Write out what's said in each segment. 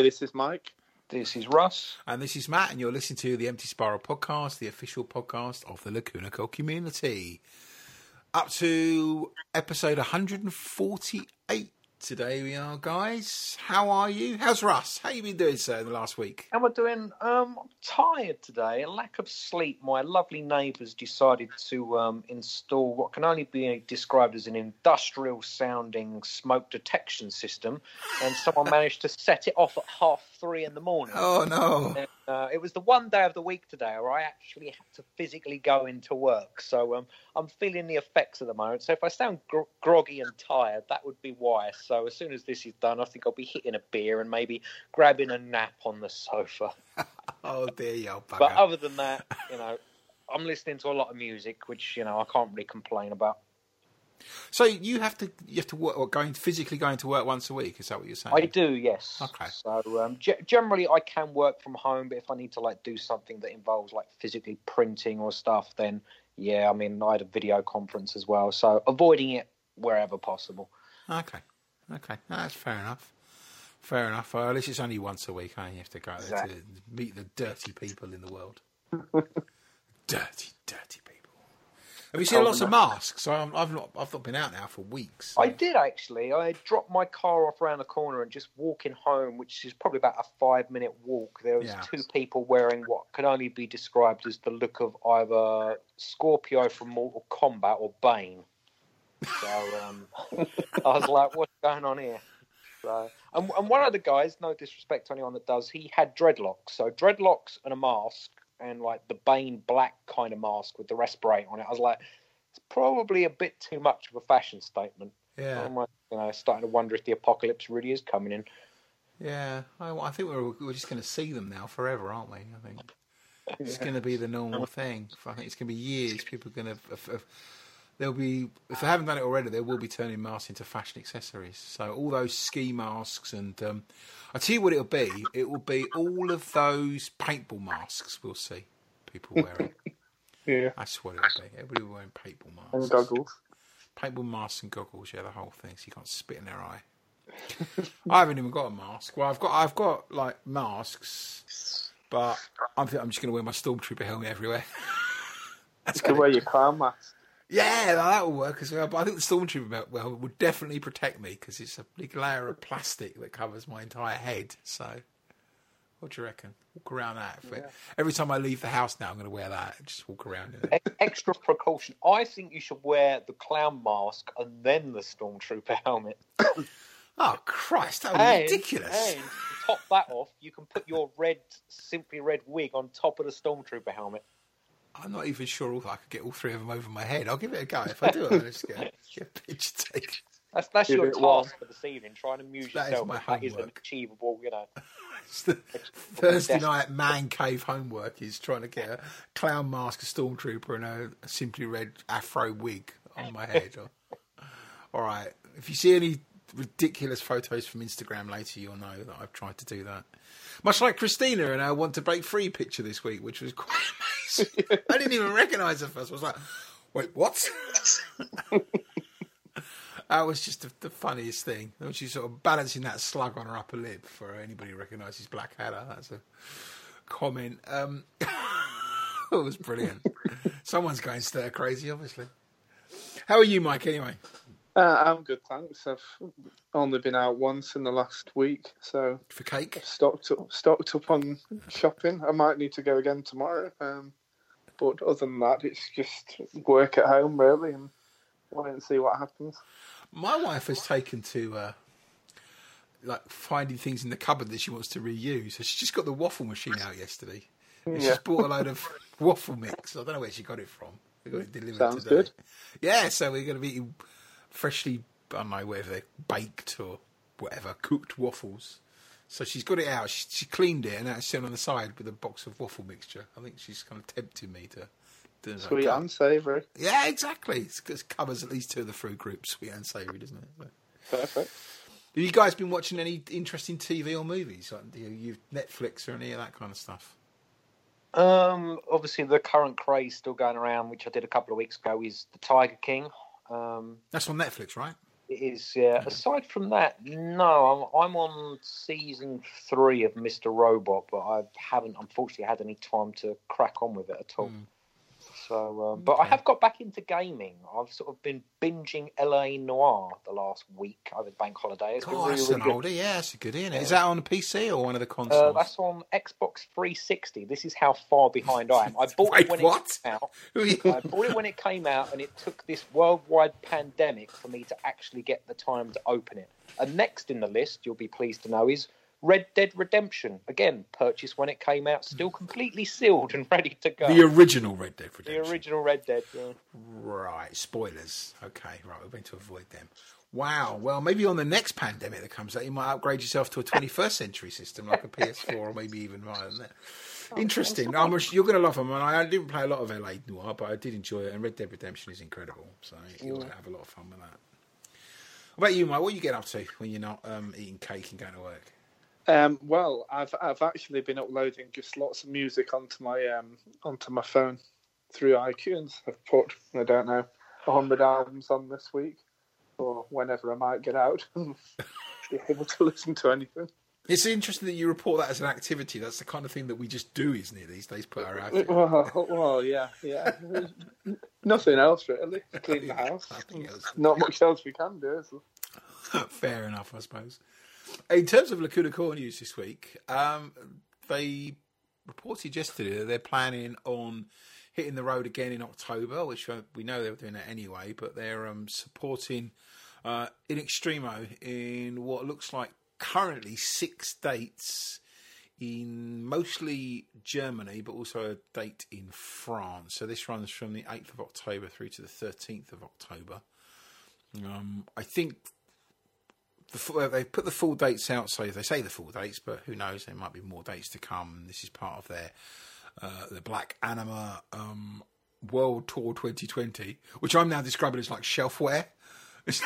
Hi, this is Mike. This is Russ. And this is Matt, and you're listening to the Empty Spiral podcast, the official podcast of the Lacuna community. Up to episode 148 today we are, guys. How are you? How's Russ? How you been doing, sir, in the last week? Am I doing? Um, I'm tired today. A lack of sleep. My lovely neighbours decided to um, install what can only be described as an industrial-sounding smoke detection system, and someone managed to set it off at half three in the morning. Oh no! And, uh, it was the one day of the week today where I actually had to physically go into work, so um, I'm feeling the effects at the moment. So if I sound gro- groggy and tired, that would be why. So as soon as this is done, I think I'll be hitting a beer and maybe grabbing a nap on the sofa. oh dear, you old bugger. But other than that, you know, I'm listening to a lot of music, which you know I can't really complain about. So you have to you have to work or going physically going to work once a week. Is that what you're saying? I do, yes. Okay. So um, g- generally, I can work from home, but if I need to like do something that involves like physically printing or stuff, then yeah, I mean, I had a video conference as well, so avoiding it wherever possible. Okay, okay, no, that's fair enough. Fair enough. Well, at least it's only once a week. Huh? You have to go exactly. there to meet the dirty people in the world. dirty, dirty people. Have you seen lots of masks? I'm, I've not. I've not been out now for weeks. I did actually. I dropped my car off around the corner and just walking home, which is probably about a five-minute walk. There was yeah. two people wearing what can only be described as the look of either Scorpion from Mortal Kombat or Bane. So um, I was like, "What's going on here?" So, and, and one of the guys, no disrespect to anyone that does, he had dreadlocks. So dreadlocks and a mask and like the Bane black kind of mask with the respirator on it. I was like, it's probably a bit too much of a fashion statement. Yeah. I'm, like, you know, starting to wonder if the apocalypse really is coming in. Yeah, I, I think we're we're just going to see them now forever, aren't we? I think it's going to be the normal thing. I think it's going to be years. People are going to there'll be if they haven't done it already, they will be turning masks into fashion accessories. So all those ski masks and um, I tell you what it'll be. It will be all of those paintball masks. We'll see people wearing. yeah, that's what it'll be. Everybody wearing paintball masks and goggles. Paintball masks and goggles. Yeah, the whole thing. So you can't spit in their eye. I haven't even got a mask. Well, I've got I've got like masks, but I'm I'm just going to wear my stormtrooper helmet everywhere. That's you can wear your clown mask. Yeah, that will work as well. But I think the stormtrooper well would definitely protect me because it's a big layer of plastic that covers my entire head. So, what do you reckon? Walk around that. Yeah. Every time I leave the house now, I'm going to wear that. Just walk around in it. Extra precaution. I think you should wear the clown mask and then the stormtrooper helmet. oh Christ, that would be ridiculous. And to top that off, you can put your red, simply red wig on top of the stormtrooper helmet. I'm not even sure if I could get all three of them over my head. I'll give it a go. If I do, I'll just get, get a picture taken. That's, that's your task for this evening. Trying to amuse that yourself. Is that isn't achievable, you know. Thursday night man cave homework is trying to get a clown mask, a stormtrooper, and a, a simply red afro wig on my head. All right. If you see any ridiculous photos from Instagram later, you'll know that I've tried to do that. Much like Cristina and I want to break free picture this week, which was quite amazing. I didn't even recognise her first. I was like, wait, what? that was just the, the, funniest thing. She's sort of balancing that slug on her upper lip for anybody who recognises Blackadder. That's a comment. Um, it was brilliant. Someone's going stir crazy, obviously. How are you, Mike, anyway? Uh, I'm good, thanks. I've only been out once in the last week, so for cake, I've stocked up, stocked up on shopping. I might need to go again tomorrow, um, but other than that, it's just work at home really, and wait and see what happens. My wife has taken to uh, like finding things in the cupboard that she wants to reuse. So she just got the waffle machine out yesterday. Yeah. She's bought a load of waffle mix. I don't know where she got it from. We got it delivered Sounds today. good. Yeah, so we're going to be freshly, I don't know, whether they're baked or whatever, cooked waffles. So she's got it out. She, she cleaned it and now it's sitting on the side with a box of waffle mixture. I think she's kind of tempting me to. do Sweet like, and savoury. Yeah, exactly. It covers at least two of the fruit groups, sweet and savoury, doesn't it? So. Perfect. Have you guys been watching any interesting TV or movies? Like you, you Netflix or any of that kind of stuff? Um, obviously the current craze still going around, which I did a couple of weeks ago, is the Tiger King. Um, That's on Netflix, right? It is. Yeah. Aside from that, no. I'm, I'm on season three of Mr. Robot, but I haven't, unfortunately, had any time to crack on with it at all. Mm. So, um, but okay. I have got back into gaming. I've sort of been binging LA Noire the last week over the bank holiday. It's oh, that's really an older, yeah, it's a good, it? Yeah. Is that on the PC or one of the uh, consoles? Uh, that's on Xbox 360. This is how far behind I am. I bought Wait, it when what? it came out. I bought it when it came out, and it took this worldwide pandemic for me to actually get the time to open it. And next in the list, you'll be pleased to know, is Red Dead Redemption, again, purchased when it came out, still completely sealed and ready to go. The original Red Dead Redemption. The original Red Dead, yeah. Right, spoilers. Okay, right, we're going to avoid them. Wow, well, maybe on the next pandemic that comes out, you might upgrade yourself to a 21st century system like a PS4 or maybe even higher than that. Oh, Interesting. I'm, you're going to love them. And I didn't play a lot of LA Noire, but I did enjoy it. And Red Dead Redemption is incredible. So you'll have a lot of fun with that. What about you, Mike? What are you getting up to when you're not um, eating cake and going to work? Um, well, I've I've actually been uploading just lots of music onto my um, onto my phone through iTunes. I've put I don't know hundred albums on this week, or whenever I might get out and be able to listen to anything. It's interesting that you report that as an activity. That's the kind of thing that we just do, isn't it? These days, put our outfit. Well, well, yeah, yeah. Nothing else really. Clean the house. Not much else we can do. So. Fair enough, I suppose. In terms of Lacuna Coil news this week, um, they reported yesterday that they're planning on hitting the road again in October, which we know they were doing that anyway, but they're um, supporting uh, in Extremo in what looks like currently six dates in mostly Germany, but also a date in France. So this runs from the 8th of October through to the 13th of October. Um, I think the, they put the full dates out, so they say the full dates, but who knows? There might be more dates to come. This is part of their uh, the Black Anima um, World Tour 2020, which I'm now describing as like shelfware. It's,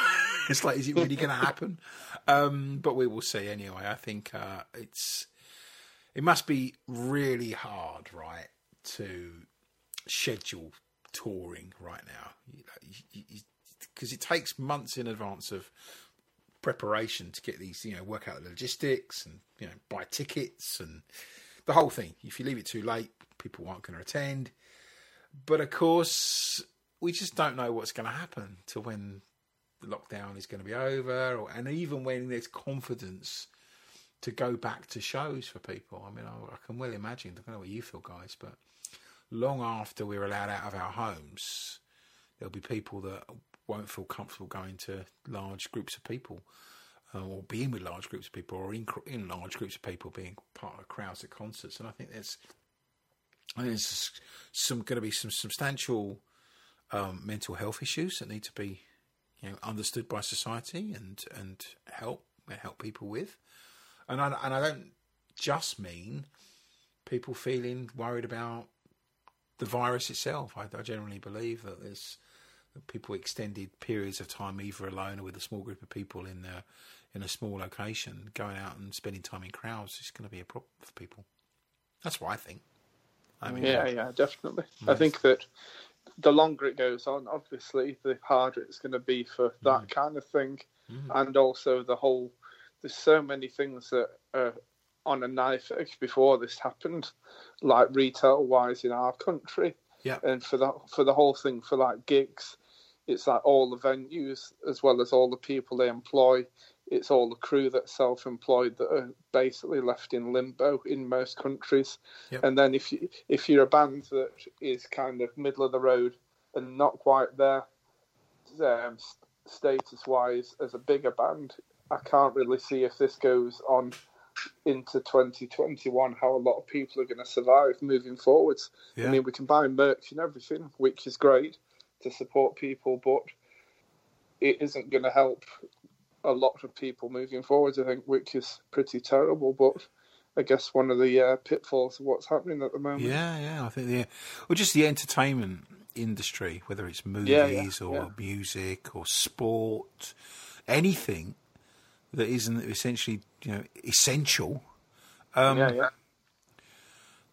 it's like, is it really going to happen? Um, but we will see anyway. I think uh, it's it must be really hard, right, to schedule touring right now because it takes months in advance of preparation to get these, you know, work out the logistics and, you know, buy tickets and the whole thing. If you leave it too late, people aren't going to attend. But of course, we just don't know what's going to happen to when the lockdown is going to be over, or, and even when there's confidence to go back to shows for people. I mean, I, I can well imagine. I don't know what you feel, guys, but long after we're allowed out of our homes, there'll be people that won't feel comfortable going to large groups of people uh, or being with large groups of people or in, in large groups of people being part of crowds at concerts. And I think there's, there's some going to be some substantial um, mental health issues that need to be you know, understood by society and, and help help people with. And I, and I don't just mean people feeling worried about the virus itself. I, I generally believe that there's people extended periods of time either alone or with a small group of people in a, in a small location, going out and spending time in crowds is going to be a problem for people. That's what I think. I mean, yeah, yeah, definitely. Yes. I think that the longer it goes on, obviously, the harder it's going to be for that mm. kind of thing, mm. and also the whole. There's so many things that are on a knife edge before this happened, like retail wise in our country. Yeah. And for the for the whole thing for like gigs, it's like all the venues as well as all the people they employ. It's all the crew that's self-employed that are basically left in limbo in most countries. Yep. And then if you if you're a band that is kind of middle of the road and not quite there, um, status-wise as a bigger band, I can't really see if this goes on into 2021 how a lot of people are going to survive moving forwards. Yeah. I mean, we can buy merch and everything, which is great, to support people, but it isn't going to help a lot of people moving forward. I think, which is pretty terrible. But I guess one of the uh, pitfalls of what's happening at the moment. Yeah, yeah. I think the well, just the entertainment industry, whether it's movies yeah, yeah, or yeah. music or sport, anything that isn't essentially you know essential. Um, yeah, yeah.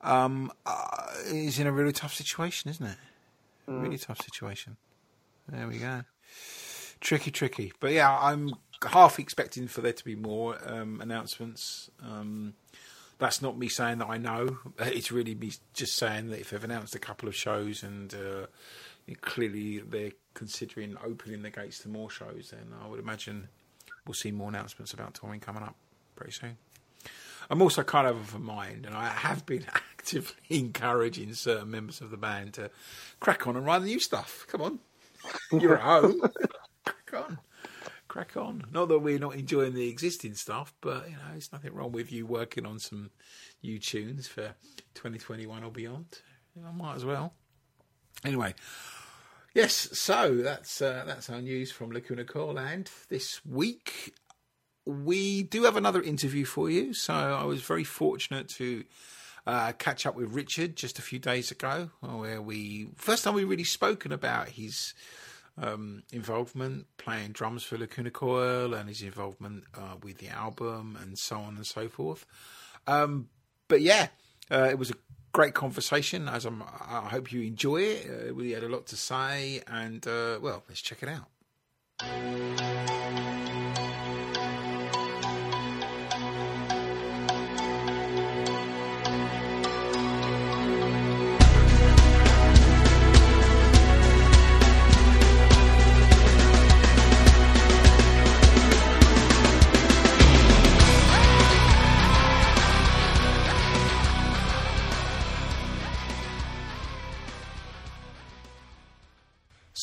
Um, uh, is in a really tough situation, isn't it? Mm. Really tough situation. There we go. tricky, tricky. But yeah, I'm half expecting for there to be more um, announcements. Um, that's not me saying that I know. It's really me just saying that if they've announced a couple of shows and uh, clearly they're considering opening the gates to more shows, then I would imagine we'll see more announcements about touring coming up pretty soon. I'm also kind of of a mind, and I have been actively encouraging certain members of the band to crack on and write the new stuff. Come on, you're at home. crack on, crack on. Not that we're not enjoying the existing stuff, but you know, there's nothing wrong with you working on some new tunes for 2021 or beyond. You know, I might as well. Anyway, yes. So that's uh, that's our news from Lacuna Coil, and this week we do have another interview for you. So I was very fortunate to uh, catch up with Richard just a few days ago, where we first time we really spoken about his um, involvement playing drums for Lacuna Coil and his involvement uh, with the album and so on and so forth. Um, but yeah, uh, it was a great conversation. As I'm, I hope you enjoy it. Uh, we had a lot to say, and uh, well, let's check it out.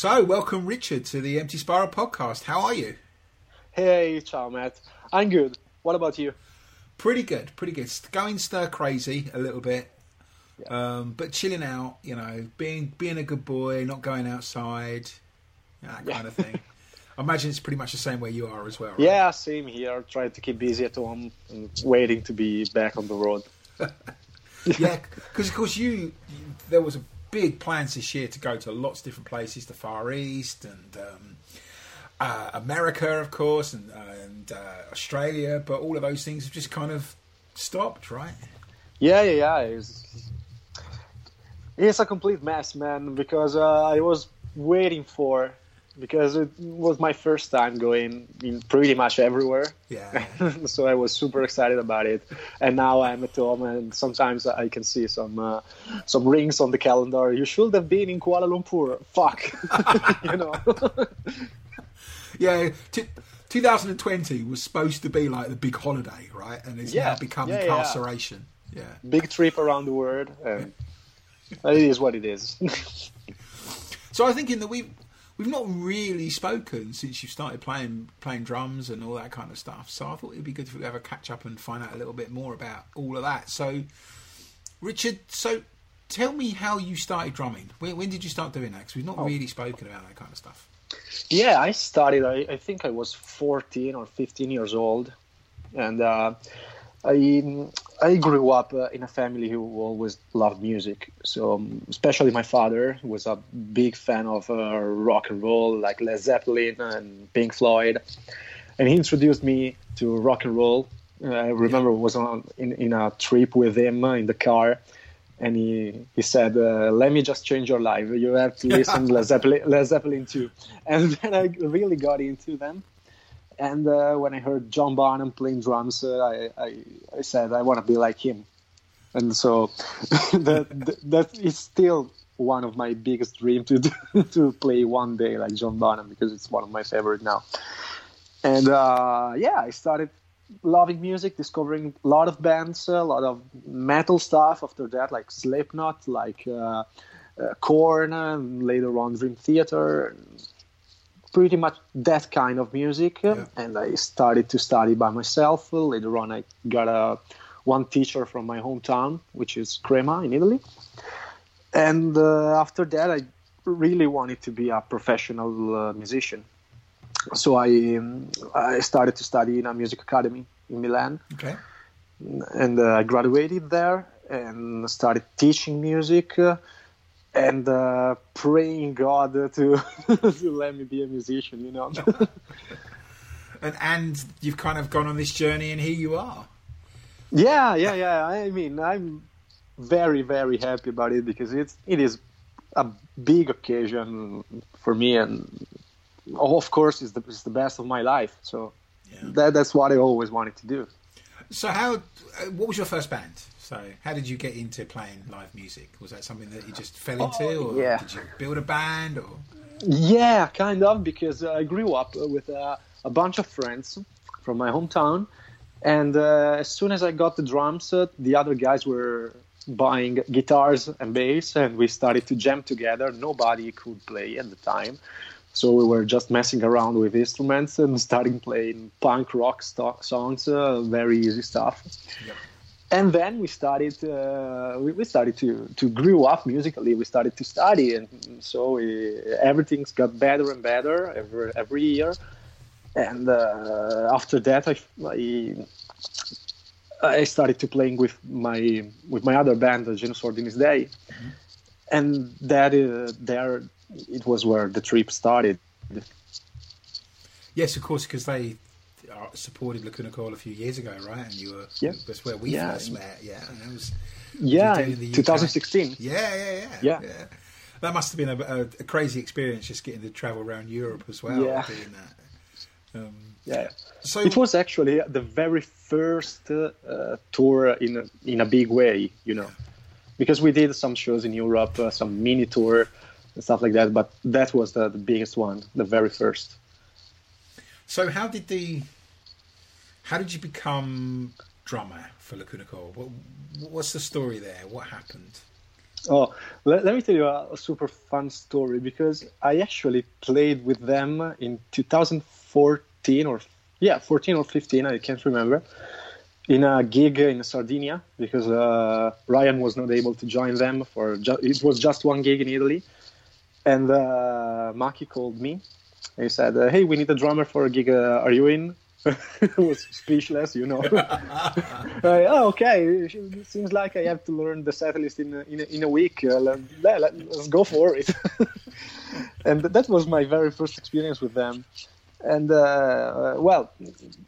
So, welcome, Richard, to the Empty Spiral podcast. How are you? Hey, ciao, Matt. I'm good. What about you? Pretty good, pretty good. Going stir crazy a little bit, yeah. um, but chilling out. You know, being being a good boy, not going outside, that yeah. kind of thing. I imagine it's pretty much the same way you are as well. Right? Yeah, same here. Trying to keep busy at home and waiting to be back on the road. yeah, because of course you, you, there was a big plans this year to go to lots of different places, the Far East and um, uh, America, of course, and, uh, and uh, Australia. But all of those things have just kind of stopped, right? Yeah, yeah, yeah. It's, it's a complete mess, man. Because uh, I was waiting for because it was my first time going in pretty much everywhere. Yeah. so I was super excited about it, and now I'm at home, and sometimes I can see some uh, some rings on the calendar. You should have been in Kuala Lumpur. Fuck, you know. yeah. T- 2020 was supposed to be like the big holiday, right? And it's yeah. now become yeah, incarceration. Yeah. yeah. Big trip around the world. And it is what it is. so I think in the we we've not really spoken since you started playing playing drums and all that kind of stuff. So I thought it'd be good if we ever catch up and find out a little bit more about all of that. So, Richard, so tell me how you started drumming. When, when did you start doing that? Because we've not oh. really spoken about that kind of stuff. Yeah, I started. I, I think I was 14 or 15 years old, and uh, I I grew up uh, in a family who always loved music. So um, especially my father was a big fan of uh, rock and roll, like Led Zeppelin and Pink Floyd, and he introduced me to rock and roll. Uh, I remember was on in, in a trip with him in the car, and he he said, uh, "Let me just change your life. You have to listen Led Zeppelin, Led Zeppelin too." And then I really got into them and uh, when I heard John Bonham playing drums, uh, I, I, I said I want to be like him, and so that, that, is still one of my biggest dreams to do, to play one day like John Bonham because it's one of my favorite now. And uh, yeah, I started loving music, discovering a lot of bands, a lot of metal stuff. After that, like Slipknot, like uh, uh, Korn, and later on Dream Theater. Pretty much that kind of music yeah. and i started to study by myself. Later on i got a one teacher from my hometown which is crema in italy. And uh, after that i really wanted to be a professional uh, musician. So i um, i started to study in a music academy in milan. Okay. And uh, i graduated there and started teaching music uh, and uh, praying God to to let me be a musician, you know. and and you've kind of gone on this journey, and here you are. Yeah, yeah, yeah. I mean, I'm very, very happy about it because it's it is a big occasion for me, and of course, it's the, it's the best of my life. So yeah. that, that's what I always wanted to do. So, how? Uh, what was your first band? So, how did you get into playing live music? Was that something that you just fell into, oh, or yeah. did you build a band? Or yeah, kind of, because I grew up with a, a bunch of friends from my hometown, and uh, as soon as I got the drums, uh, the other guys were buying guitars and bass, and we started to jam together. Nobody could play at the time, so we were just messing around with instruments and starting playing punk rock st- songs, uh, very easy stuff. And then we started, uh, we, we, started to to grow up musically. We started to study, and so we, everything's got better and better every every year. And uh, after that, I, I I started to playing with my with my other band, the Genus Ordinis Dei, mm-hmm. and that uh, there it was where the trip started. Yes, of course, because they supported Lacuna Coil a few years ago, right? And you were yeah. that's where we yeah. first met. Yeah, and that was yeah, 2016. Yeah, yeah, yeah, yeah, yeah. That must have been a, a, a, crazy experience just getting to travel around Europe as well. Yeah. Doing that. Um, yeah. So it was actually the very first uh, tour in a, in a big way, you know, because we did some shows in Europe, uh, some mini tour and stuff like that, but that was the, the biggest one, the very first. So how did the how did you become drummer for Lacuna Coil? What, what's the story there? What happened? Oh, let, let me tell you a, super fun story because I actually played with them in 2014 or yeah 14 or 15 i can't remember in a gig in sardinia because uh, ryan was not able to join them for ju- it was just one gig in italy and uh, maki called me he said hey we need a drummer for a gig uh, are you in was speechless, you know. oh, okay, it seems like I have to learn the set list in a, in in a week. Uh, let, let, let's go for it. and that was my very first experience with them and uh, well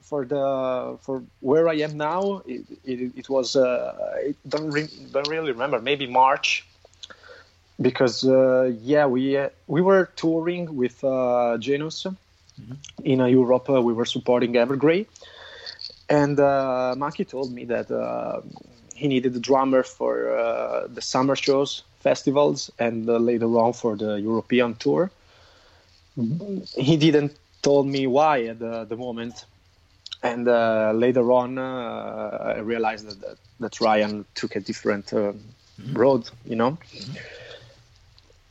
for the for where i am now it, it, it was uh, i don't, re- don't really remember maybe march because uh, yeah we uh, we were touring with uh, Genus. In uh, Europe. we were supporting Evergrey, and uh, Maki told me that he needed a drummer for the summer shows, festivals, and later on for the European tour. He didn't told me why at the, the moment. And uh, later on, uh, I realized that, that, that, Ryan took a different uh, mm-hmm. road, you know. Mm-hmm.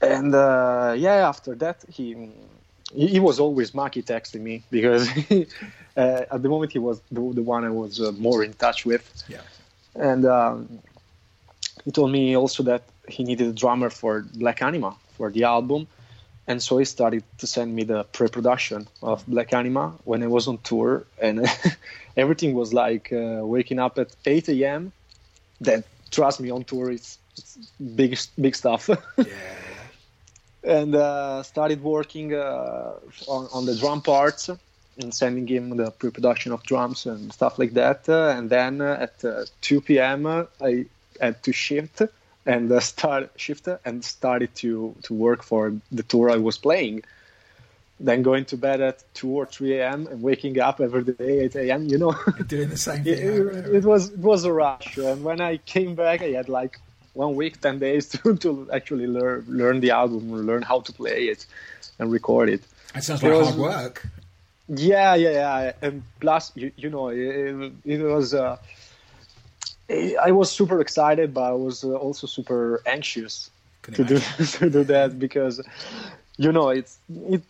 And uh, yeah, after that, he he was always Maki texting me because he, uh, at the moment he was the, the one I was uh, more in touch with. Yeah. And um, he told me also that he needed a drummer for Black Anima for the album and so he started to send me the pre-production of Black Anima when I was on tour, and everything was like uh, waking up at 8 a.m. Then trust me, on tour it's, it's big big stuff. yeah. And uh, started working uh, on, on the drum parts and sending him the pre-production of drums and stuff like that. Uh, and then uh, at uh, 2 p.m. I had to shift and uh, start shifted and started to to work for the tour I was playing. Then going to bed at two or three a.m. and waking up every day eight a.m. You know, doing the same thing. it, it, was it was a rush, and when I came back, I had like one week, ten days to, to actually learn learn the album, learn how to play it, and record it. It sounds like was, hard work. Yeah, yeah, yeah, and plus, you, you know, it, it was. Uh, I was super excited, but I was uh, also super anxious to do, to do that because, you know, it's it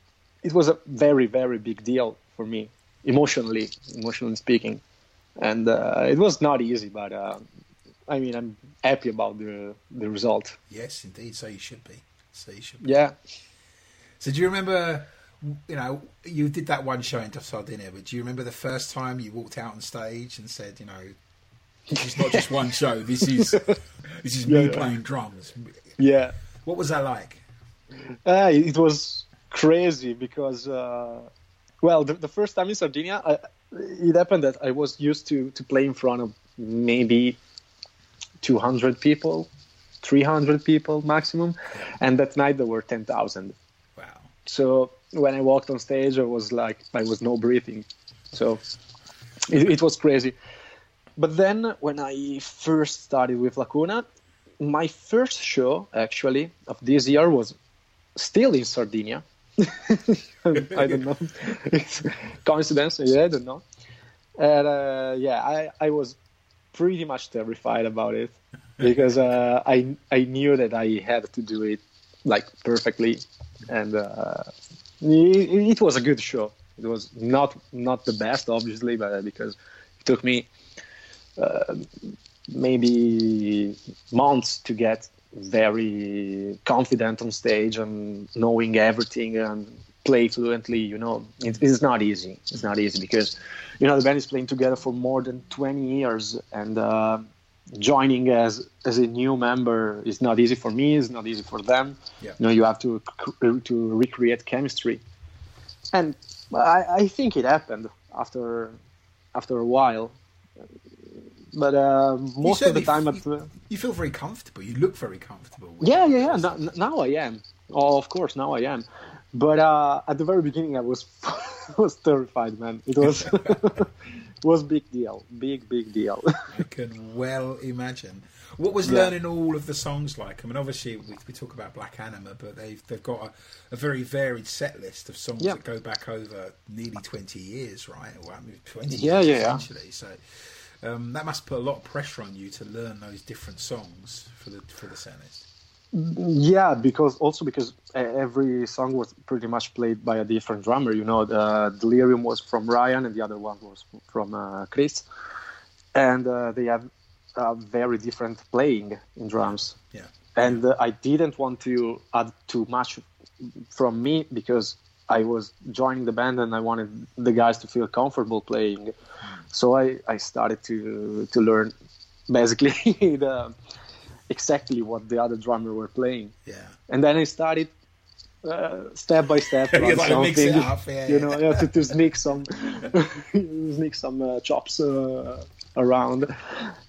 it was a very very big deal for me emotionally, emotionally speaking, and uh, it was not easy. But uh, I mean, I'm happy about the the result. Yes, indeed. So you should be. So you should. Be. Yeah. So do you remember? You know, you did that one show in Sardinia, but do you remember the first time you walked out on stage and said, you know, it's not just one show. This is this is me yeah, playing drums. Yeah. What was that like? Uh, it was crazy because, uh, well, the, the, first time in Sardinia, I, it happened that I was used to to play in front of maybe 200 people, 300 people maximum, and that night there were 10,000. Wow. So when I walked on stage, I was like I was no breathing, so it, it was crazy. But then when I first started with Lacuna, my first show actually of this year was still in Sardinia. I don't know. It's coincidence. Yeah, I don't know. And uh, yeah, I, I was pretty much terrified about it because uh, I I knew that I had to do it like perfectly, and uh, it, it, was a good show. It was not not the best, obviously, but because it took me uh, maybe months to get very confident on stage and knowing everything and play fluently. You know, it, it's not easy. It's not easy because you know the band is playing together for more than 20 years and. Uh, joining as as a new member is not easy for me. It's not easy for them. Yeah. You know, you have to to recreate chemistry, and I, I think it happened after after a while. But uh, most of the time, f- at, you feel very comfortable. You look very comfortable. Yeah, yeah, yeah. Now, now, I am. Oh, of course, now I am. But uh, at the very beginning, I was was terrified, man. It was was big deal, big big deal. I can well imagine. What was yeah. learning all of the songs like? I mean, obviously we, we talk about Black Anima, but they've they've got a, a very varied set list of songs yeah. that go back over nearly twenty years, right? Well, I mean, twenty yeah, years yeah, essentially. So um, that must put a lot of pressure on you to learn those different songs for the for the set list. Yeah, because also because every song was pretty much played by a different drummer. You know, the Delirium was from Ryan, and the other one was from uh, Chris, and uh, they have a very different playing in drums. Yeah, and uh, I didn't want to add too much from me because I was joining the band and I wanted the guys to feel comfortable playing. So I, I started to to learn basically the exactly what the other drummer were playing. Yeah. And then I started uh, step by step like something, up, yeah, you know, yeah. to, to sneak some sneak some uh, chops uh, around.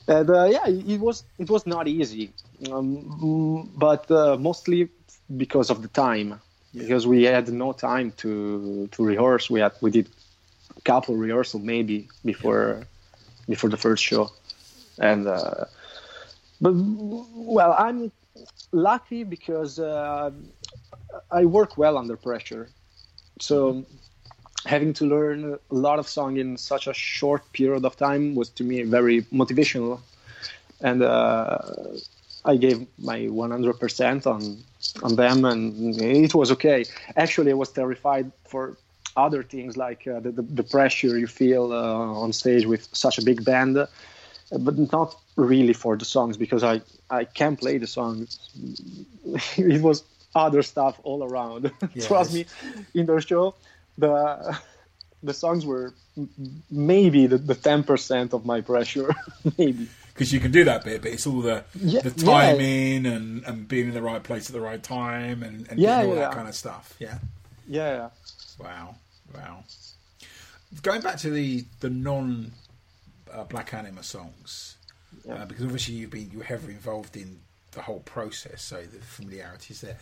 And uh, yeah, it was it was not easy, um, but uh, mostly because of the time, yeah. because we had no time to to rehearse. We had we did a couple rehearsal maybe before before the first show, and uh, but well, I'm lucky because uh, I work well under pressure. So having to learn a lot of song in such a short period of time was to me very motivational, and uh, I gave my 100% on on them, and it was okay. Actually, I was terrified for other things like uh, the, the, the, pressure you feel uh, on stage with such a big band, but not really for the songs because I I can't play the songs. it was other stuff all around. Yes. Trust me, in the show, the the songs were maybe the, the 10% of my pressure, maybe. Because you can do that bit, but it's all the yeah, the timing yeah. and, and being in the right place at the right time and, and yeah, all that kind of stuff. Yeah. Yeah. Wow. Wow. Going back to the the non uh, Black Anima songs, yeah. uh, because obviously you've been you're heavily involved in the whole process, so the familiarity is there.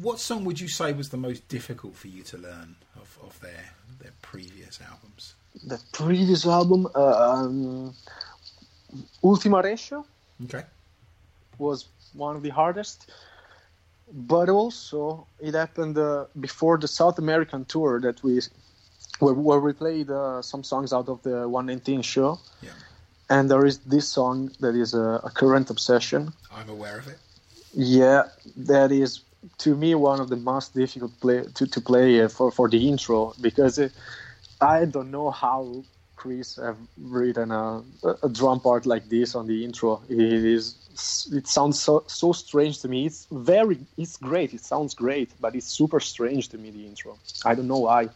What song would you say was the most difficult for you to learn of, of their their previous albums? The previous album, uh, um, Ultima Ratio, okay, was one of the hardest. But also, it happened uh, before the South American tour that we where, where we played uh, some songs out of the 119 show. Yeah. And there is this song that is a, a current obsession. I'm aware of it. Yeah, that is to me one of the most difficult play to, to play uh, for, for the intro because it, I don't know how Chris have written a, a drum part like this on the intro. It is it sounds so so strange to me. It's very it's great. It sounds great, but it's super strange to me the intro. I don't know why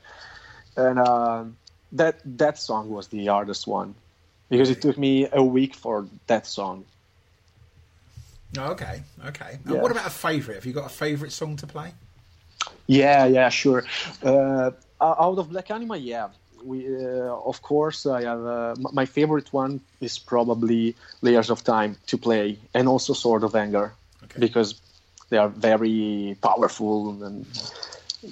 and uh, that that song was the hardest one because it took me a week for that song. Oh, okay, okay. Yeah. what about a favorite? Have you got a favorite song to play? Yeah, yeah, sure. Uh, out of Black Anima, yeah. We, uh, of course, I have uh, my favorite one is probably Layers of Time to play, and also Sword of Anger, okay. because they are very powerful and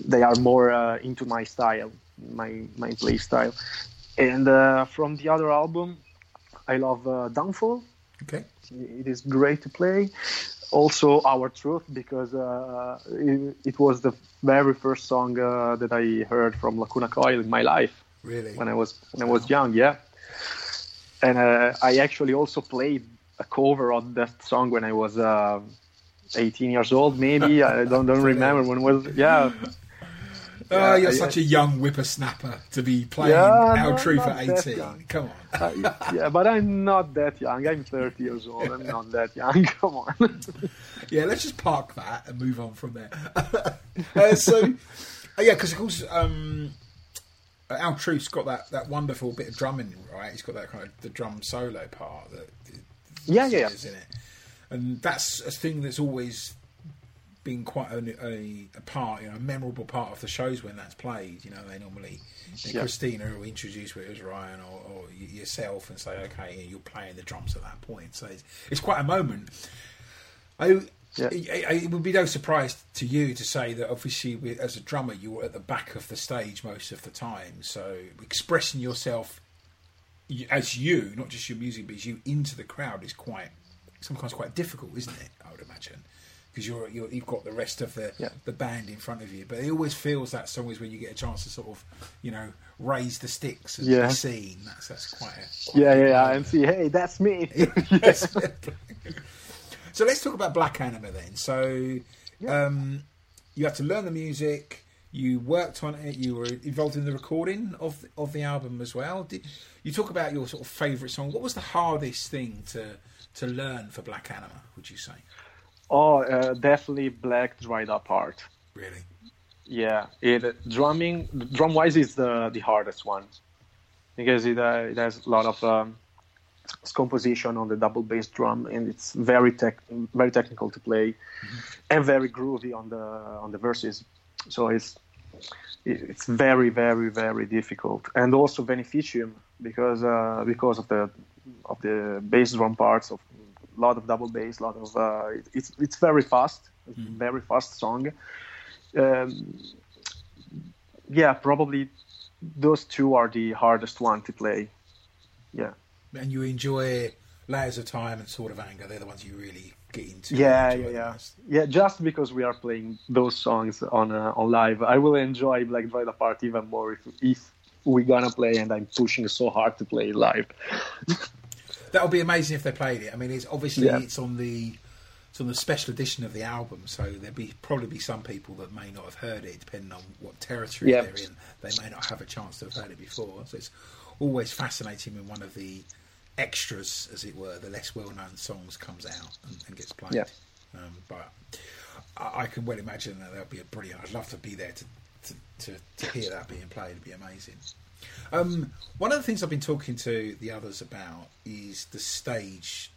they are more uh, into my style, my my play style. And uh, from the other album, I love uh, Downfall. Okay, it is great to play. Also, Our Truth because uh, it, it, was the very first song uh, that I heard from Lacuna Coil in my life. Really? When I was when I was young, yeah. And uh, I actually also played a cover of that song when I was 18 years old, maybe. I don't don't remember when was. Yeah. Oh, you're I, such I, a young whippersnapper to be playing yeah, Our no, Truth at 18. Come on. Uh, yeah, but I'm not that young. I'm 30 years old. I'm not that young. Come on. yeah, let's just park that and move on from there. uh, so, uh, yeah, because of course, um, Our Truth's got that, that wonderful bit of drumming, right? He's got that kind of the drum solo part that. Yeah, yeah, yeah. In it and that's a thing that's always been quite a, a, a, part, you know, a memorable part of the shows when that's played. You know, they normally yeah. Cristina will introduce it as Ryan or, or, yourself and say, "Okay, you're playing the drums at that point." So it's, it's quite a moment. I, yeah. it, it, would be no surprise to you to say that obviously, as a drummer, you were at the back of the stage most of the time. So expressing yourself as you, not just your music, but as you into the crowd is quite sometimes quite difficult, isn't it? I would imagine because you're, you have got the rest of the yeah. the band in front of you. But it always feels that song is when you get a chance to sort of, you know, raise the sticks and yeah. seen. That's that's quite. A, quite yeah, yeah, and see, hey, that's me. yes. so let's talk about Black Anima then. So, yeah. um, you had to learn the music. You worked on it. You were involved in the recording of of the album as well. Did, you talk about your sort of favourite song. What was the hardest thing to to learn for Black Anima? Would you say? Oh, uh, definitely Black Dried Up Heart. Really? Yeah, it drumming drum wise is the the hardest one because it, uh, it has a lot of um, composition on the double bass drum and it's very tech very technical to play mm-hmm. and very groovy on the on the verses. So it's it's very very very difficult and also Veneficium because uh, because of the of the bass drum parts of lot of double bass, a lot of uh, it's it's very fast, mm. very fast song. Um, yeah, probably those two are the hardest one to play. Yeah. And you enjoy layers of time and Sword of Anger. They're the ones you really get into. Yeah, yeah, yeah. Yeah, just because we are playing those songs on uh, on live, I will enjoy Black Dried Apart even more if if we're gonna play and I'm pushing so hard to play live. that would be amazing if they played it. I mean, it's obviously yeah. it's on the it's on the special edition of the album, so there'd be probably be some people that may not have heard it, depending on what territory they're in. They may not have a chance to have heard it before. So it's always fascinating when one of the extras, as it were, the less well-known songs comes out and, and gets played. Yeah. Um, but I, I, can well imagine that that'll be a brilliant. I'd love to be there to to, to, to hear that being played. It'd be amazing. Um, one of the things I've been talking to the others about is the stage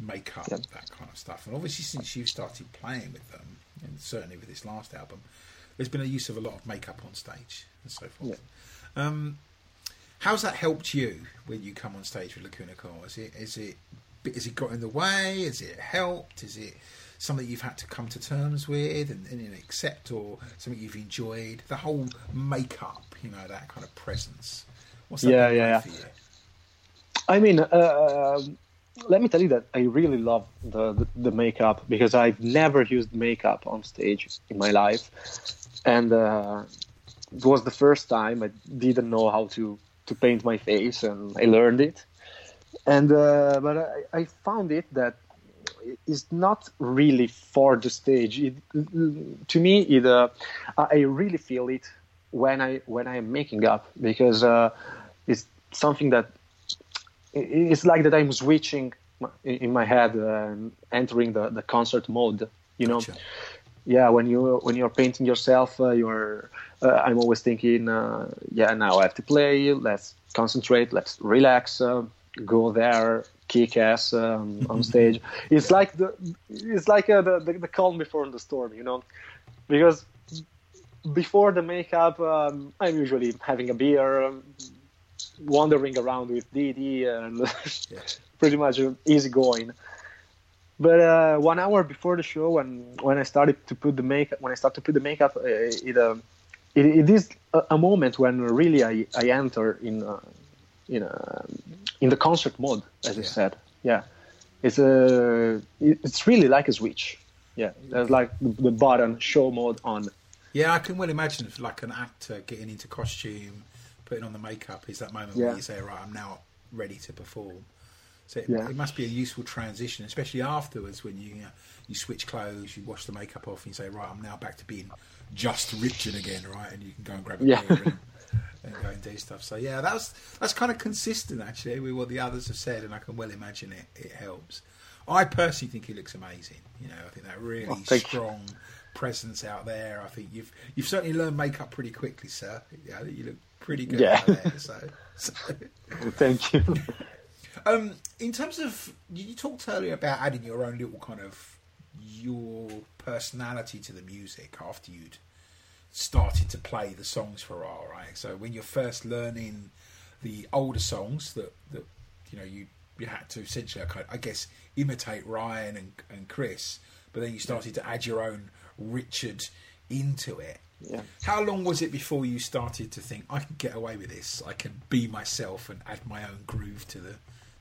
makeup, yep. that kind of stuff. And obviously, since you've started playing with them, and certainly with this last album, there's been a use of a lot of makeup on stage and so forth. Um, how's that helped you when you come on stage with Lacuna Coil? Is it is it is it got in the way? Is it helped? Is it something you've had to come to terms with and, and accept, or something you've enjoyed? The whole makeup, you know, that kind of presence. What's that yeah, yeah, yeah. I mean, uh, let me tell you that I really love the, the, the makeup because I've never used makeup on stage in my life, and uh, it was the first time I didn't know how to to paint my face, and I learned it. And uh, but I, I found it that is not really for the stage. It, to me, it uh, I really feel it when I when I am making up because uh, it's something that it's like that I'm switching in my head and entering the, the concert mode. You know, gotcha. yeah. When you when you're painting yourself, uh, you're. Uh, I'm always thinking, uh, yeah. Now I have to play. Let's concentrate. Let's relax. Uh, go there, kick ass um, on stage. It's like the it's like uh, the, the, the calm before the storm, you know, because before the makeup, um, I'm usually having a beer, um, wandering around with DD, and yeah. pretty much easy going. but uh, one hour before the show, when when I started to put the makeup, when I started to put the makeup, uh, it, um, it, it is a, a, moment when really I, I enter in uh, in uh, in the concert mode, as yeah. I said. Yeah, it's a it's really like a switch. Yeah, there's like the, the button show mode on. Yeah, I can well imagine if like an actor getting into costume, putting on the makeup is that moment yeah. where you say, right, I'm now ready to perform. So it, yeah. it, must be a useful transition, especially afterwards when you you, know, you switch clothes, you wash the makeup off, and you say, right, I'm now back to being just Richard again, right? And you can go and grab a yeah. beer and, and, go and do stuff. So yeah, that's that's kind of consistent actually with what the others have said, and I can well imagine it. It helps. I personally think he looks amazing. You know, I think that oh, really oh, strong you. Presence out there. I think you've you've certainly learned makeup pretty quickly, sir. Yeah, you look pretty good yeah. There, so, so. Well, thank you. um, in terms of you talked earlier about adding your own little kind of your personality to the music after you'd started to play the songs for a while, right? So when you're first learning the older songs that that you know you you had to essentially, I guess, imitate Ryan and, and Chris, but then you started to add your own Richard into it. Yeah. How long was it before you started to think I can get away with this? I can be myself and add my own groove to the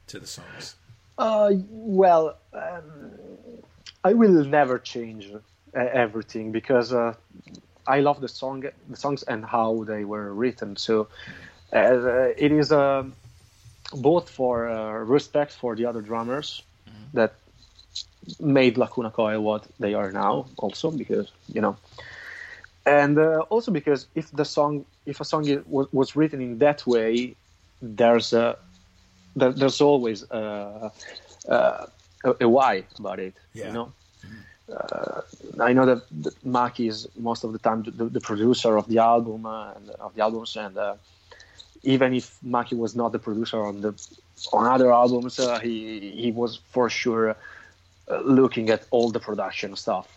to the songs. Uh, well, um, I will never change uh, everything because uh, I love the song, the songs, and how they were written. So uh, it is um, both for uh, respect for the other drummers mm-hmm. that made Lacuna Coil what they are now, also because you know, and uh, also because if the song, if a song was, was written in that way, there's a there, there's always a, a, a, why about it. Yeah. You know. Uh, I know that, that Maki is most of the time the, the producer of the album uh, and of the albums, and uh, even if Maki was not the producer on the on other albums, uh, he he was for sure uh, looking at all the production stuff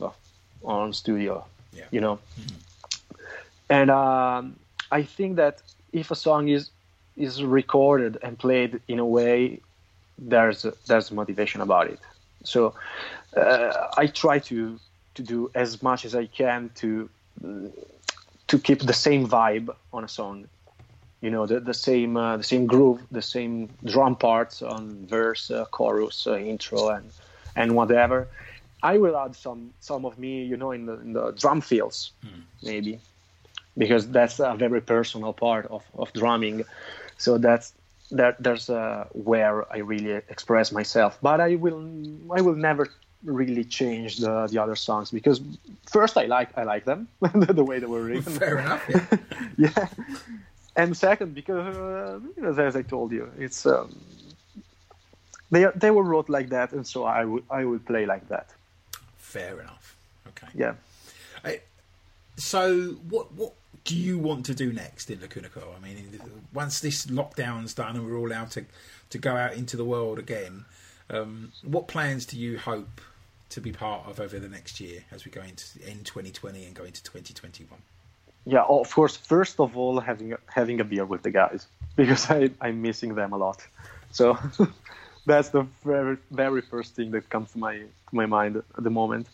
on studio. Yeah. You know, mm-hmm. and um, I think that if a song is is recorded and played in a way, there's there's motivation about it. So uh, I try to to do as much as I can to to keep the same vibe on a song you know the, the same uh, the same groove the same drum parts on verse uh, chorus uh, intro and and whatever i will add some some of me you know in the, in the drum fills mm. maybe because that's a very personal part of, of drumming. So that's that there's uh, where i really express myself. But i will i will never really change the the other songs because first i like i like them the way they were written. Fair enough yeah, yeah. And second because uh, as I told you, it's um, they they were wrote like that, and so I would I would play like that. Fair enough. Okay. Yeah. I, so what what do you want to do next in Lacuna Coil? I mean, once this lockdown's done and we're all allowed to to go out into the world again, um, what plans do you hope to be part of over the next year as we go into end 2020 and go into 2021? yeah, of course, first of all, having a, having a beer with the guys because I, I'm missing them a lot. So that's the very very first thing that comes to my to my mind at the moment.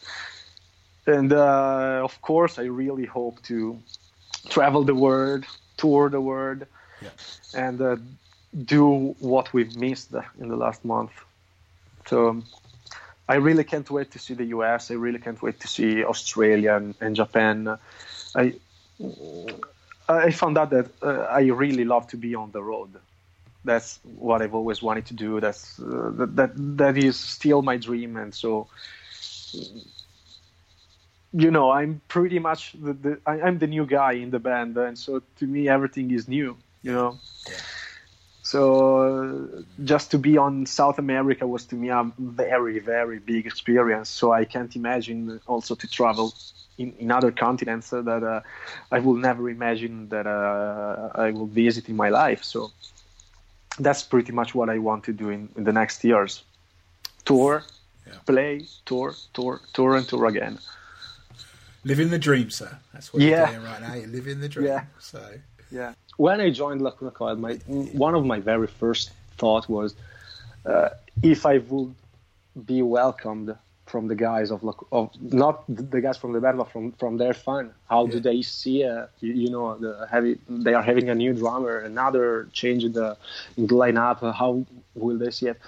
And uh, of course, I really hope to travel the world, tour the world, yeah. and uh, do what we've missed in the last month. So I really can't wait to see the US. I really can't wait to see Australia and, and Japan. I I found out that uh, I really love to be on the road. That's what I've always wanted to do. That's uh, that, that that is still my dream, and so you know I'm pretty much the, the I, am the new guy in the band, and so to me everything is new. You know. Yeah. So uh, just to be on South America was to me a very very big experience. So I can't imagine also to travel in, in other continents that uh, I will never imagine that uh, I will visit in my life. So that's pretty much what I want to do in, in the next years: tour, yeah. play, tour, tour, tour, and tour again. Living the dream, sir. That's what yeah. you're doing right now. You're living the dream. Yeah. So yeah. When I joined Lacuna Coil, my one of my very first thought was uh, if I would be welcomed from the guys of, of not the guys from the band, but from from their fan. How yeah. do they see? Uh, you, you, know, the heavy they are having a new drummer, another change in the in the lineup. Uh, how will they see it?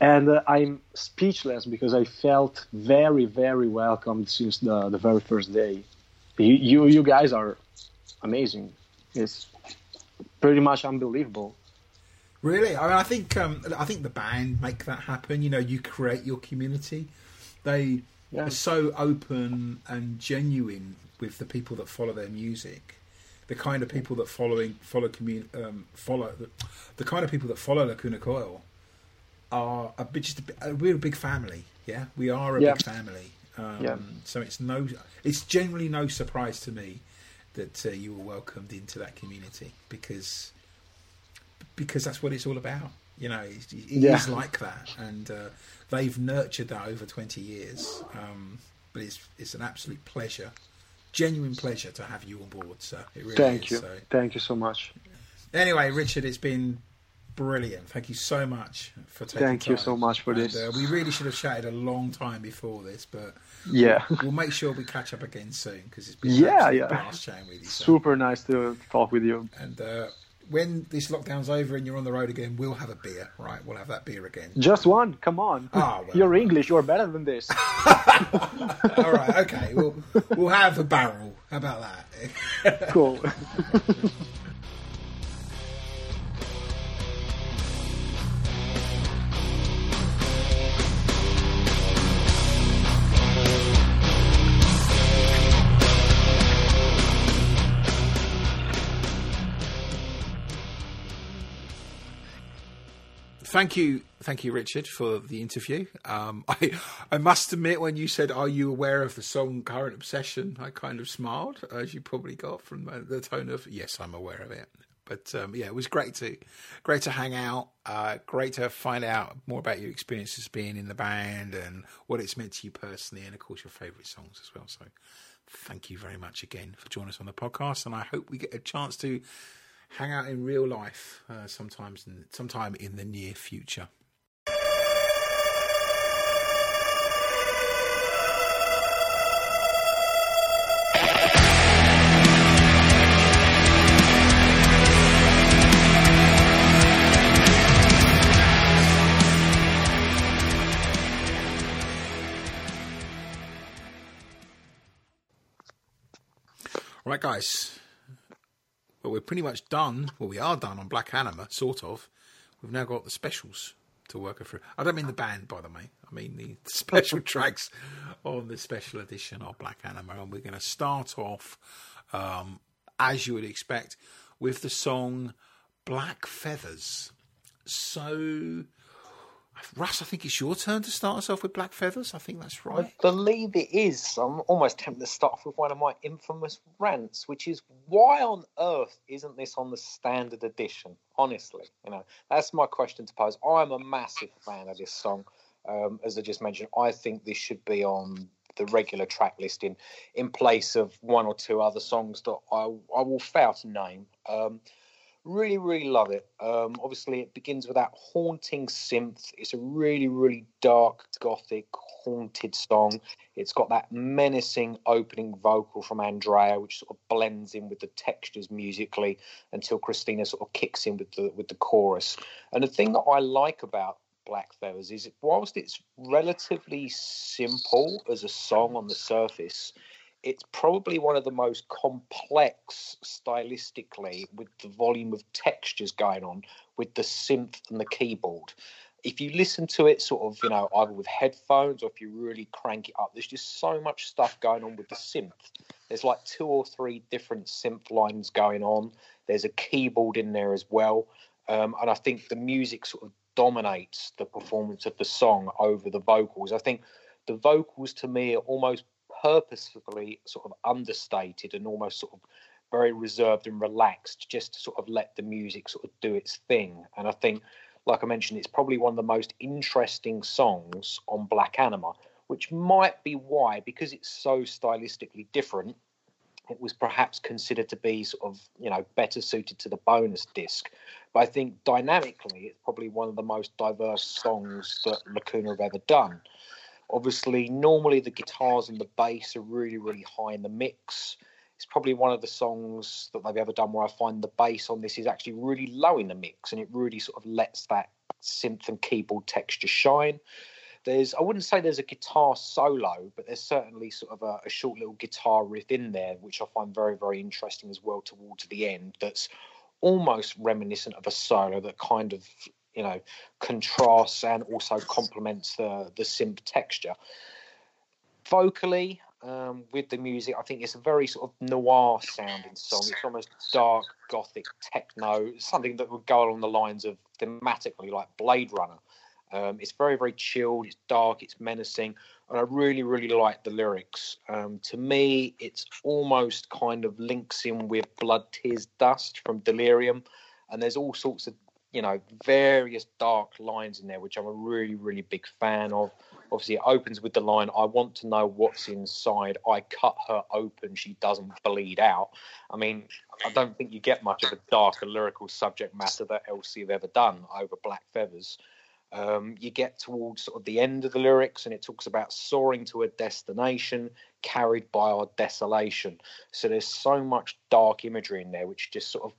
And uh, I'm speechless because I felt very, very welcomed since the, the very first day. You, you, you guys are amazing. It's pretty much unbelievable. Really, I mean, I think um, I think the band make that happen. You know, you create your community. They yeah. are so open and genuine with the people that follow their music. The kind of people that following follow commun- um, follow the, the, kind of people that follow Lacuna Coil are a bit, just a, we're a big family. Yeah, we are a yeah. big family. Um, yeah. So it's no, it's generally no surprise to me that uh, you were welcomed into that community because because that's what it's all about. You know, it yeah. like that, and uh, they've nurtured that over twenty years. Um, but it's it's an absolute pleasure, genuine pleasure to have you on board. So it really thank is, you, so. thank you so much. Anyway, Richard, it's been brilliant. Thank you so much for taking. Thank time. you so much for and, this. Uh, we really should have chatted a long time before this, but yeah, we'll, we'll make sure we catch up again soon because it's been yeah, yeah, chatting with you. So. Super nice to talk with you. And uh, when this lockdown's over and you're on the road again, we'll have a beer, right? We'll have that beer again. Just one. Come on. Oh, well. You're English. You're better than this. All right. Okay. We'll we'll have a barrel. How about that? cool. thank you, thank you, Richard, for the interview. Um, I, I must admit, when you said, "Are you aware of the song Current Obsession?" I kind of smiled, as you probably got from the tone of, "Yes, I'm aware of it." But um, yeah, it was great to great to hang out. Uh, great to find out more about your experiences being in the band and what it's meant to you personally, and of course your favourite songs as well. So, thank you very much again for joining us on the podcast, and I hope we get a chance to hang out in real life uh, sometimes in, sometime in the near future. Right, guys, but we're pretty much done. Well, we are done on Black Anima, sort of. We've now got the specials to work through. I don't mean the band, by the way. I mean the special tracks on the special edition of Black Anima. And we're going to start off, um, as you would expect, with the song Black Feathers. So Russ, I think it's your turn to start us off with Black Feathers. I think that's right. I believe it is. I'm almost tempted to start off with one of my infamous rants, which is why on earth isn't this on the standard edition? Honestly, you know, that's my question to pose. I'm a massive fan of this song. Um, as I just mentioned, I think this should be on the regular track listing in place of one or two other songs that I, I will fail to name. Um, Really, really love it. Um, obviously, it begins with that haunting synth. It's a really, really dark, gothic, haunted song. It's got that menacing opening vocal from Andrea, which sort of blends in with the textures musically until Cristina sort of kicks in with the with the chorus. And the thing that I like about Black Feathers is, whilst it's relatively simple as a song on the surface, it's probably one of the most complex stylistically with the volume of textures going on with the synth and the keyboard. If you listen to it sort of, you know, either with headphones or if you really crank it up, there's just so much stuff going on with the synth. There's like two or three different synth lines going on. There's a keyboard in there as well. Um, and I think the music sort of dominates the performance of the song over the vocals. I think the vocals to me are almost purposefully sort of understated and almost sort of very reserved and relaxed just to sort of let the music sort of do its thing. And I think, like I mentioned, it's probably one of the most interesting songs on Black Anima, which might be why, because it's so stylistically different, it was perhaps considered to be sort of you know better suited to the bonus disc. But I think dynamically, it's probably one of the most diverse songs that Lacuna have ever done. Obviously, normally the guitars and the bass are really, really high in the mix. It's probably one of the songs that they've ever done where I find the bass on this is actually really low in the mix, and it really sort of lets that synth and keyboard texture shine there's I wouldn't say there's a guitar solo, but there's certainly sort of a, a, short little guitar riff in there, which I find very very interesting as well towards the end. That's almost reminiscent of a solo that kind of you know contrasts and also complements the the synth texture. Vocally, um, with the music, I think it's a very sort of noir sounding song. It's almost dark, gothic, techno, something that would go along the lines of thematically like Blade Runner. Um, it's very, very chilled. It's dark. It's menacing, and I really, really like the lyrics. Um, to me, it's almost kind of links in with "Blood, Tears, Dust" from Delirium, and there's all sorts of you know various dark lines in there, which I'm a really, really big fan of. Obviously, it opens with the line, "I want to know what's inside. I cut her open. She doesn't bleed out." I mean, I don't think you get much of a darker lyrical subject matter that LC have ever done over Black Feathers. Um, you get towards sort of the end of the lyrics, and it talks about soaring to a destination carried by our desolation. So there's so much dark imagery in there, which just sort of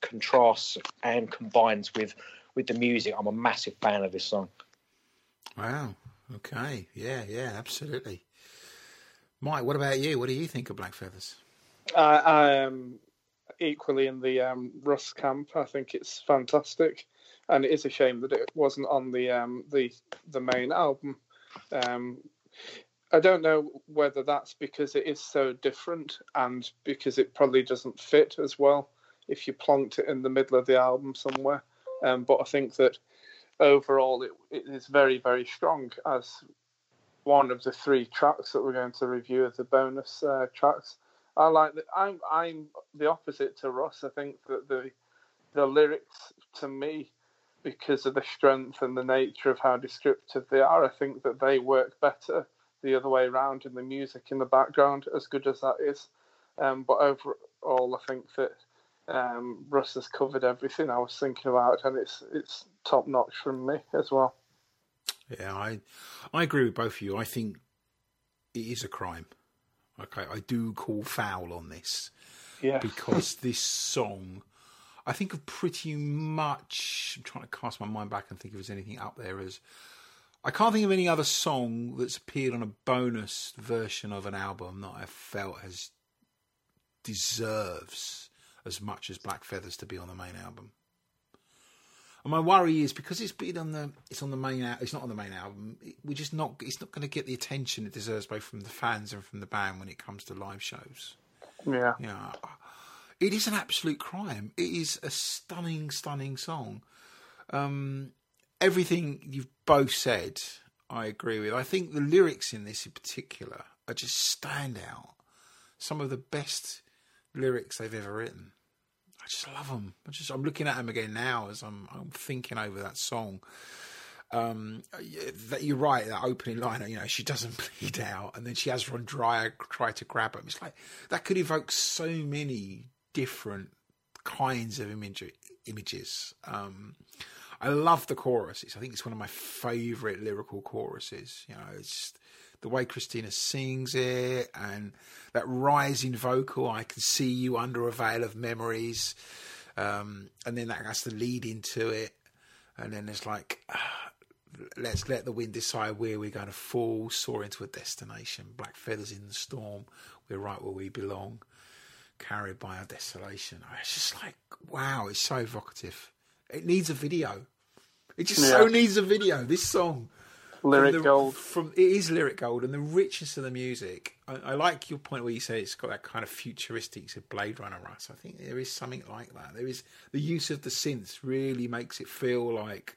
contrasts and combines with with the music. I'm a massive fan of this song. Wow. Okay. Yeah. Yeah. Absolutely. Mike, what about you? What do you think of Black Feathers? I, I am equally in the um, Russ camp. I think it's fantastic and it is a shame that it wasn't on the um, the the main album. Um, I don't know whether that's because it is so different and because it probably doesn't fit as well if you plonked it in the middle of the album somewhere. Um, but I think that overall it, it is very very strong as one of the three tracks that we're going to review as the bonus uh, tracks. I like that. I'm I'm the opposite to Russ. I think that the the lyrics to me because of the strength and the nature of how descriptive they are. I think that they work better the other way around in the music in the background, as good as that is. Um, but overall, I think that um, Russ has covered everything I was thinking about, and it's it's top notch from me as well. Yeah, I I agree with both of you. I think it is a crime. Okay, I do call foul on this. Yeah. Because this song I think of pretty much. I'm trying to cast my mind back and think if there's anything up there as. I can't think of any other song that's appeared on a bonus version of an album that I felt has deserves as much as Black Feathers to be on the main album. And my worry is because it's been on the it's on the main it's not on the main album. We're just not it's not going to get the attention it deserves both from the fans and from the band when it comes to live shows. Yeah, yeah. It is an absolute crime. It is a stunning, stunning song. Um, everything you've both said, I agree with. I think the lyrics in this in particular are just stand out. Some of the best lyrics they've ever written. Just love them. I just I'm looking at them again now as I'm I'm thinking over that song. Um, that you're right. That opening line, you know, she doesn't bleed out, and then she has Ron Dreyer try to grab him. It's like that could evoke so many different kinds of image, images. Um, I love the choruses. I think it's one of my favourite lyrical choruses. You know, it's the way Cristina sings it and that rising vocal. I can see you under a veil of memories, um, and then that has to lead into it. And then there's like, uh, let's let the wind decide where we're going to fall, soar into a destination. Black feathers in the storm. We're right where we belong carried by our desolation. It's just like, wow, it's so evocative. It needs a video. It just yeah. so needs a video. This song, lyric the, gold. From it is lyric gold, and the richness of the music. I, I, like your point where you say it's got that kind of futuristic, said Blade Runner, Russ. I think there is something like that. There is the use of the synths really makes it feel like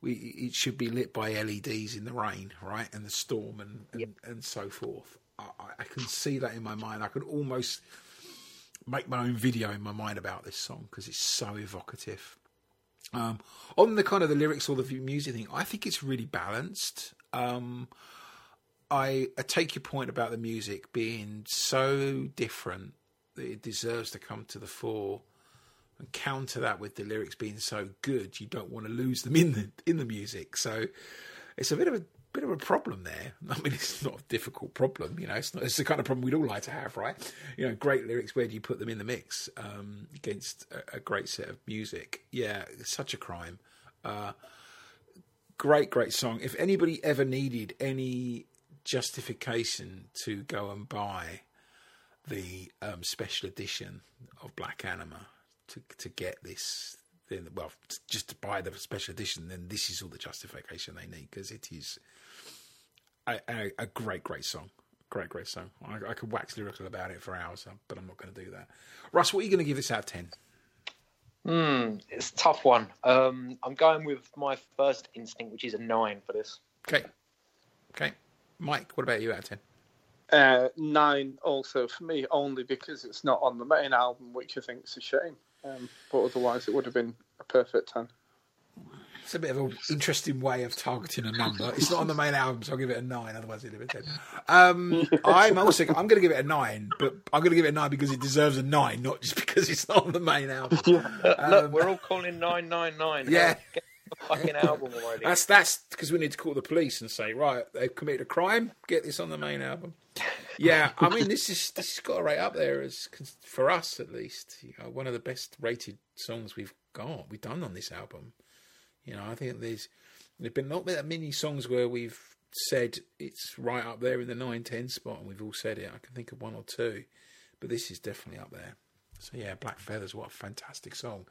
we it should be lit by LEDs in the rain, right, and the storm, and and, yep. and so forth. I, I can see that in my mind. I could almost make my own video in my mind about this song because it's so evocative. Um, on the kind of the lyrics or the music thing, I think it's really balanced. Um, I, I take your point about the music being so different that it deserves to come to the fore, and counter that with the lyrics being so good, you don't want to lose them in the in the music. So it's a bit of a bit of a problem there. I mean, it's not a difficult problem, you know. It's not. It's the kind of problem we'd all like to have, right? You know, great lyrics. Where do you put them in the mix um, against a, a, great set of music? Yeah, such a crime. Uh, great, great song. If anybody ever needed any justification to go and buy the um, special edition of Black Anima to to get this then well just to buy the special edition then this is all the justification they need because it is a, a, a, great great song great great song I, I, could wax lyrical about it for hours but i'm not going to do that russ what are you going to give this out of 10 Hmm, it's a tough one. Um, I'm going with my first instinct, which is a nine for this. Okay. Okay. Mike, what about you out of 10? Uh, nine also for me, only because it's not on the main album, which I think is a shame. Um, but otherwise, it would have been a perfect 10. It's a bit of an interesting way of targeting a number. It's not on the main album, so I'll give it a nine. Otherwise, it'd be a ten. Um, I'm also I'm going to give it a nine, but I'm going to give it a nine because it deserves a nine, not just because it's not on the main album. Yeah. Um, Look, we're all calling nine nine nine. Yeah. Fucking album already. That's that's because we need to call the police and say, right, they've committed a crime. Get this on the main album. Yeah, I mean, this is this has got to rate up there as for us at least. You know, one of the best rated songs we've got we've done on this album. You know, I think there's there've been not that many songs where we've said it's right up there in the 9-10 spot, and we've all said it. I can think of one or two, but this is definitely up there. So yeah, Black Feathers, what a fantastic song.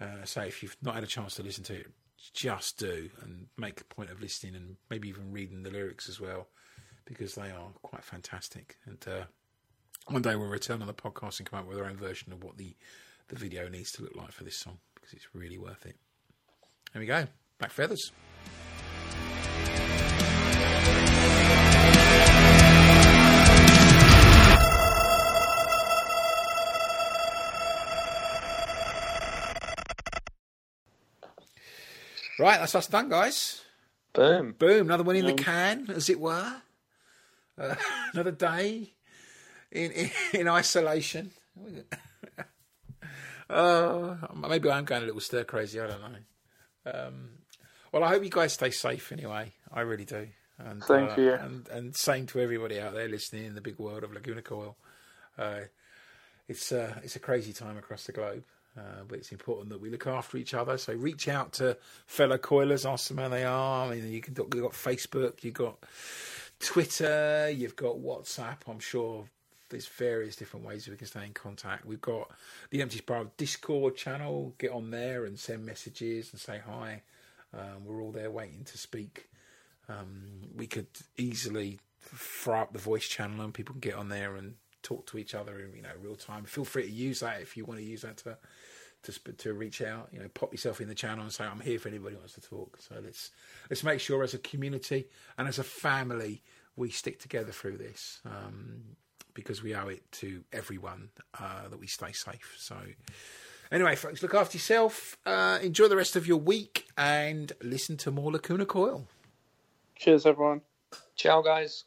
Uh, so if you've not had a chance to listen to it, just do and make a point of listening and maybe even reading the lyrics as well, because they are quite fantastic. And uh, one day we'll return on the podcast and come up with our own version of what the the video needs to look like for this song because it's really worth it. There we go. Black feathers. Right, that's us done, guys. Boom. Boom. Another one in the can, as it were. Uh, another day in, in, in isolation. uh, maybe I'm going a little stir crazy. I don't know. Um, well, I hope you guys stay safe anyway. I really do. And, same uh, to you. And, and same to everybody out there listening in the big world of Lacuna Coil. Uh, it's, uh, it's a crazy time across the globe. Uh, but it's important that we look after each other. So reach out to fellow coilers, ask them how they are. I mean, you can you've got Facebook, you've got Twitter, you've got WhatsApp. I'm sure there's various different ways we can stay in contact. We've got the Empty Spiral Discord channel. Get on there and send messages and say hi. Um, we're all there waiting to speak. Um, we could easily fry up the voice channel and people can get on there and talk to each other in you know real time. Feel free to use that if you want to use that to to to reach out. You know, pop yourself in the channel and say I'm here if anybody wants to talk. So let's let's make sure as a community and as a family we stick together through this. Um, because we owe it to everyone uh, that we stay safe. So, anyway, folks, look after yourself. Uh, enjoy the rest of your week and listen to more Lacuna Coil. Cheers, everyone. Ciao, guys.